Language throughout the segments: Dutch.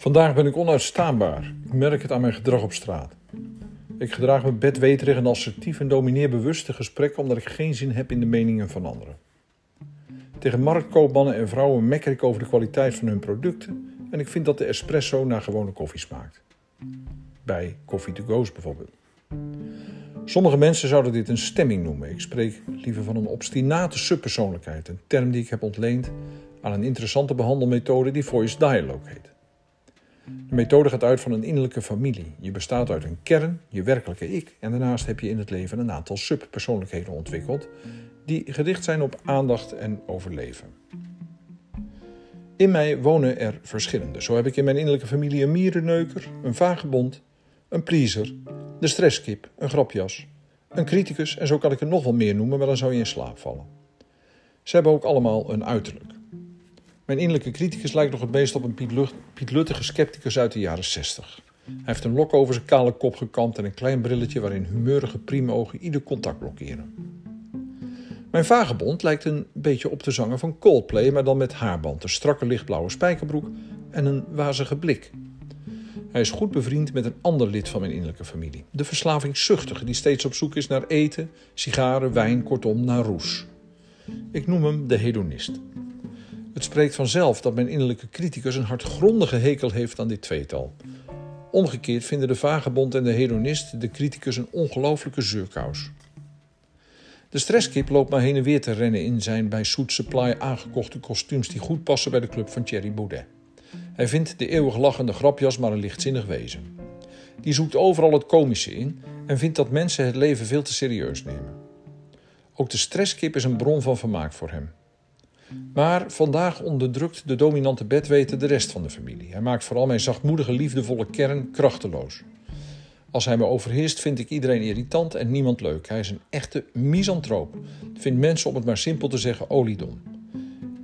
Vandaag ben ik onuitstaanbaar. Ik merk het aan mijn gedrag op straat. Ik gedraag me bedweterig en assertief en domineer bewuste gesprekken omdat ik geen zin heb in de meningen van anderen. Tegen marktkoopmannen en vrouwen mekker ik over de kwaliteit van hun producten en ik vind dat de espresso naar gewone koffie smaakt. Bij coffee to go's bijvoorbeeld. Sommige mensen zouden dit een stemming noemen. Ik spreek liever van een obstinate subpersoonlijkheid, een term die ik heb ontleend aan een interessante behandelmethode die voice dialogue heet. De methode gaat uit van een innerlijke familie. Je bestaat uit een kern, je werkelijke ik, en daarnaast heb je in het leven een aantal subpersoonlijkheden ontwikkeld die gericht zijn op aandacht en overleven. In mij wonen er verschillende. Zo heb ik in mijn innerlijke familie een mierenneuker, een vagebond, een pleaser, de stresskip, een grapjas, een criticus en zo kan ik er nog wel meer noemen, maar dan zou je in slaap vallen. Ze hebben ook allemaal een uiterlijk. Mijn innerlijke criticus lijkt nog het meest op een Piet, Luttige scepticus uit de jaren 60. Hij heeft een lok over zijn kale kop gekamd en een klein brilletje waarin humeurige priemogen ieder contact blokkeren. Mijn vagebond lijkt een beetje op de zanger van Coldplay, maar dan met haarband, een strakke lichtblauwe spijkerbroek en een wazige blik. Hij is goed bevriend met een ander lid van mijn innerlijke familie, de verslavingszuchtige die steeds op zoek is naar eten, sigaren, wijn, kortom naar roes. Ik noem hem de hedonist. Het spreekt vanzelf dat mijn innerlijke criticus een hartgrondige hekel heeft aan dit tweetal. Omgekeerd vinden de vagebond en de hedonist de criticus een ongelooflijke zeurkous. De stresskip loopt maar heen en weer te rennen in zijn bij Soet Supply aangekochte kostuums die goed passen bij de club van Thierry Baudet. Hij vindt de eeuwig lachende grapjas maar een lichtzinnig wezen. Die zoekt overal het komische in en vindt dat mensen het leven veel te serieus nemen. Ook de stresskip is een bron van vermaak voor hem. Maar vandaag onderdrukt de dominante bedweter de rest van de familie. Hij maakt vooral mijn zachtmoedige, liefdevolle kern krachteloos. Als hij me overheerst, vind ik iedereen irritant en niemand leuk. Hij is een echte misantroop. Vindt mensen, om het maar simpel te zeggen, oliedom.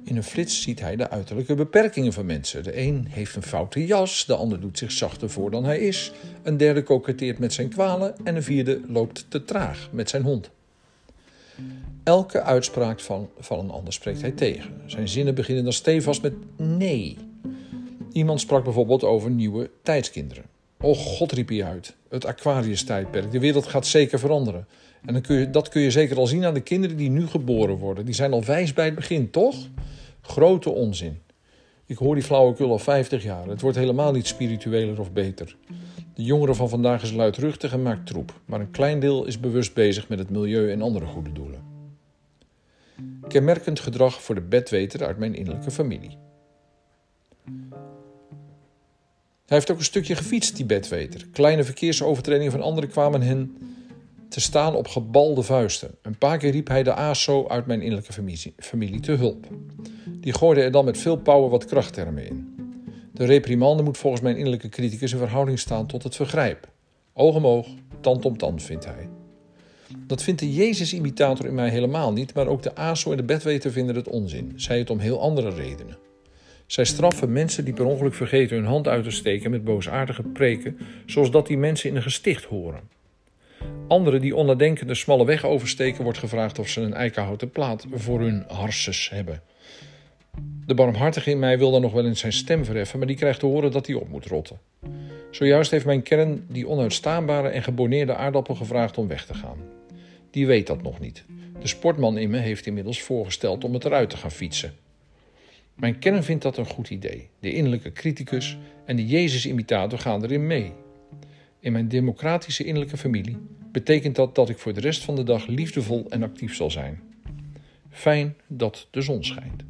In een flits ziet hij de uiterlijke beperkingen van mensen. De een heeft een foute jas, de ander doet zich zachter voor dan hij is, een derde koketteert met zijn kwalen en een vierde loopt te traag met zijn hond. Elke uitspraak van, van een ander spreekt hij tegen. Zijn zinnen beginnen dan stevast met nee. Iemand sprak bijvoorbeeld over nieuwe tijdskinderen. Och god, riep hij uit. Het Aquarius-tijdperk. De wereld gaat zeker veranderen. En dan kun je, dat kun je zeker al zien aan de kinderen die nu geboren worden. Die zijn al wijs bij het begin, toch? Grote onzin. Ik hoor die flauwekul al 50 jaar. Het wordt helemaal niet spiritueler of beter. De jongeren van vandaag is luidruchtig en maakt troep. Maar een klein deel is bewust bezig met het milieu en andere goede doelen. Kenmerkend gedrag voor de bedweter uit mijn innerlijke familie. Hij heeft ook een stukje gefietst, die bedweter. Kleine verkeersovertredingen van anderen kwamen hen te staan op gebalde vuisten. Een paar keer riep hij de ASO uit mijn innerlijke familie, familie te hulp. Die gooide er dan met veel power wat krachttermen in. De reprimande moet volgens mijn innerlijke criticus in verhouding staan tot het vergrijp. Oog om oog, tand om tand, vindt hij. Dat vindt de Jezus-imitator in mij helemaal niet, maar ook de ASO en de bedweter vinden het onzin. Zij het om heel andere redenen. Zij straffen mensen die per ongeluk vergeten hun hand uit te steken met boosaardige preken, zoals dat die mensen in een gesticht horen. Anderen die onnadenkend de smalle weg oversteken, wordt gevraagd of ze een eikenhouten plaat voor hun harses hebben. De barmhartige in mij wil dan nog wel eens zijn stem verheffen, maar die krijgt te horen dat hij op moet rotten. Zojuist heeft mijn kern die onuitstaanbare en geborneerde aardappel gevraagd om weg te gaan. Die weet dat nog niet. De sportman in me heeft inmiddels voorgesteld om het eruit te gaan fietsen. Mijn kern vindt dat een goed idee. De innerlijke criticus en de Jezus-imitator gaan erin mee. In mijn democratische innerlijke familie betekent dat dat ik voor de rest van de dag liefdevol en actief zal zijn. Fijn dat de zon schijnt.